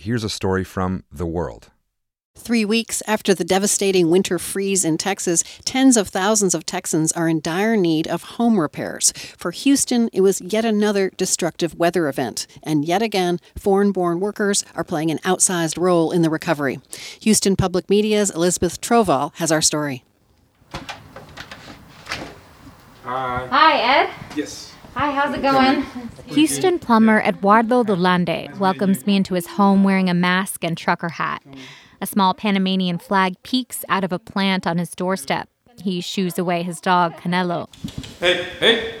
here's a story from The World. Three weeks after the devastating winter freeze in Texas, tens of thousands of Texans are in dire need of home repairs. For Houston, it was yet another destructive weather event. And yet again, foreign born workers are playing an outsized role in the recovery. Houston Public Media's Elizabeth Trovall has our story. Hi. Hi, Ed. Yes. Hi, how's it going? Houston plumber Eduardo Dolande welcomes me into his home wearing a mask and trucker hat. A small Panamanian flag peeks out of a plant on his doorstep. He shoos away his dog, Canelo. Hey, hey.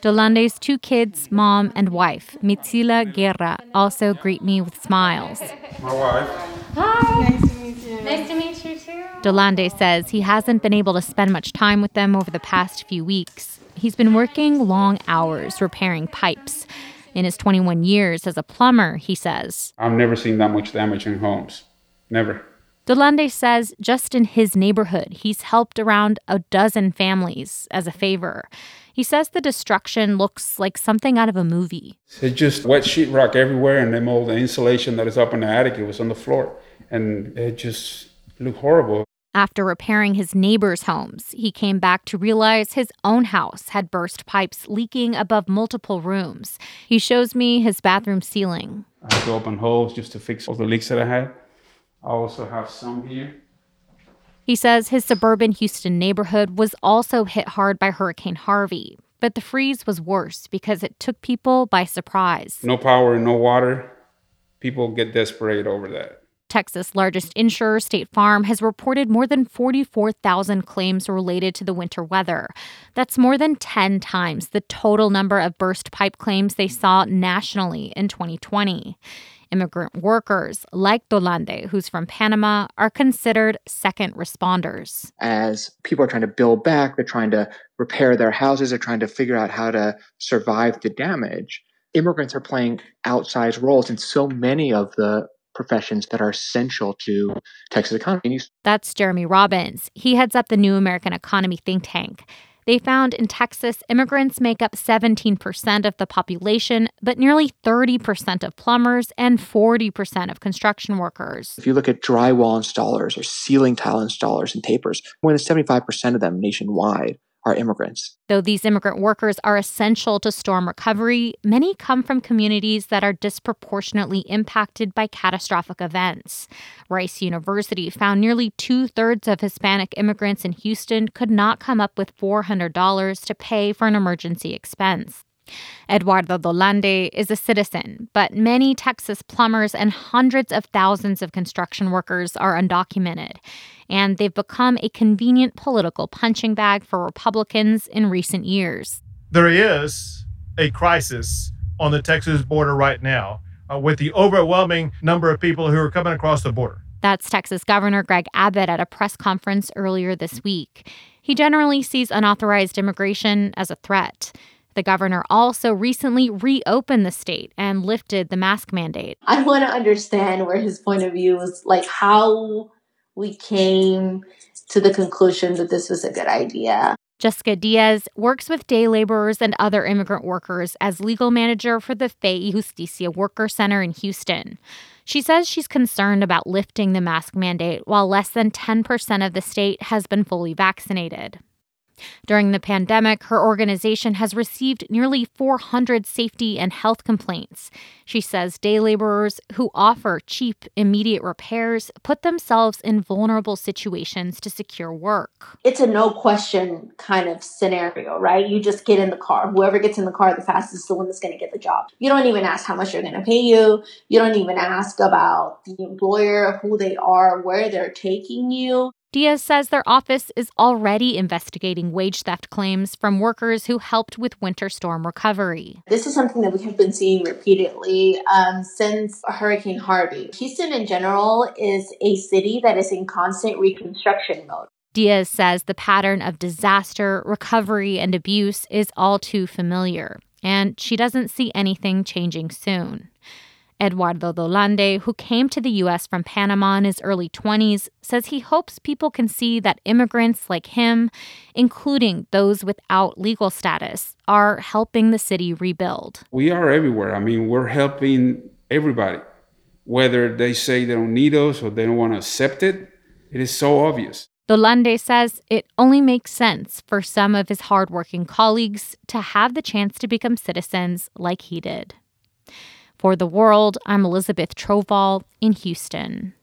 Dolande's two kids, mom, and wife, Mitzila Guerra, also greet me with smiles. My wife. Hi. Nice to meet you. Nice to meet you too. Dolande says he hasn't been able to spend much time with them over the past few weeks. He's been working long hours repairing pipes. In his 21 years as a plumber, he says, I've never seen that much damage in homes. Never. Dolande says just in his neighborhood, he's helped around a dozen families as a favor. He says the destruction looks like something out of a movie. It's just wet sheetrock everywhere, and then all the insulation that is up in the attic, it was on the floor. And it just looked horrible. After repairing his neighbors' homes, he came back to realize his own house had burst pipes leaking above multiple rooms. He shows me his bathroom ceiling. I had to open holes just to fix all the leaks that I had. I also have some here. He says his suburban Houston neighborhood was also hit hard by Hurricane Harvey, but the freeze was worse because it took people by surprise. No power, no water. People get desperate over that. Texas' largest insurer, State Farm, has reported more than 44,000 claims related to the winter weather. That's more than 10 times the total number of burst pipe claims they saw nationally in 2020. Immigrant workers like Dolande, who's from Panama, are considered second responders. As people are trying to build back, they're trying to repair their houses, they're trying to figure out how to survive the damage. Immigrants are playing outsized roles in so many of the professions that are essential to Texas economy. That's Jeremy Robbins. He heads up the New American Economy think tank. They found in Texas, immigrants make up 17% of the population, but nearly 30% of plumbers and 40% of construction workers. If you look at drywall installers or ceiling tile installers and tapers, more than 75% of them nationwide are immigrants. Though these immigrant workers are essential to storm recovery, many come from communities that are disproportionately impacted by catastrophic events. Rice University found nearly two thirds of Hispanic immigrants in Houston could not come up with $400 to pay for an emergency expense. Eduardo Dolande is a citizen, but many Texas plumbers and hundreds of thousands of construction workers are undocumented, and they've become a convenient political punching bag for Republicans in recent years. There is a crisis on the Texas border right now uh, with the overwhelming number of people who are coming across the border. That's Texas Governor Greg Abbott at a press conference earlier this week. He generally sees unauthorized immigration as a threat. The governor also recently reopened the state and lifted the mask mandate. I want to understand where his point of view was, like how we came to the conclusion that this was a good idea. Jessica Diaz works with day laborers and other immigrant workers as legal manager for the Fe Justicia Worker Center in Houston. She says she's concerned about lifting the mask mandate while less than 10% of the state has been fully vaccinated. During the pandemic, her organization has received nearly 400 safety and health complaints. She says day laborers who offer cheap, immediate repairs put themselves in vulnerable situations to secure work. It's a no question kind of scenario, right? You just get in the car. Whoever gets in the car the fastest is the one that's going to get the job. You don't even ask how much they're going to pay you. You don't even ask about the employer, who they are, where they're taking you. Diaz says their office is already investigating wage theft claims from workers who helped with winter storm recovery. This is something that we have been seeing repeatedly um, since Hurricane Harvey. Houston, in general, is a city that is in constant reconstruction mode. Diaz says the pattern of disaster, recovery, and abuse is all too familiar, and she doesn't see anything changing soon. Eduardo Dolande, who came to the U.S. from Panama in his early 20s, says he hopes people can see that immigrants like him, including those without legal status, are helping the city rebuild. We are everywhere. I mean, we're helping everybody. whether they say they don't need us or they don't want to accept it, it is so obvious. Dolande says it only makes sense for some of his hardworking colleagues to have the chance to become citizens like he did. For the world, I'm Elizabeth Trovall in Houston.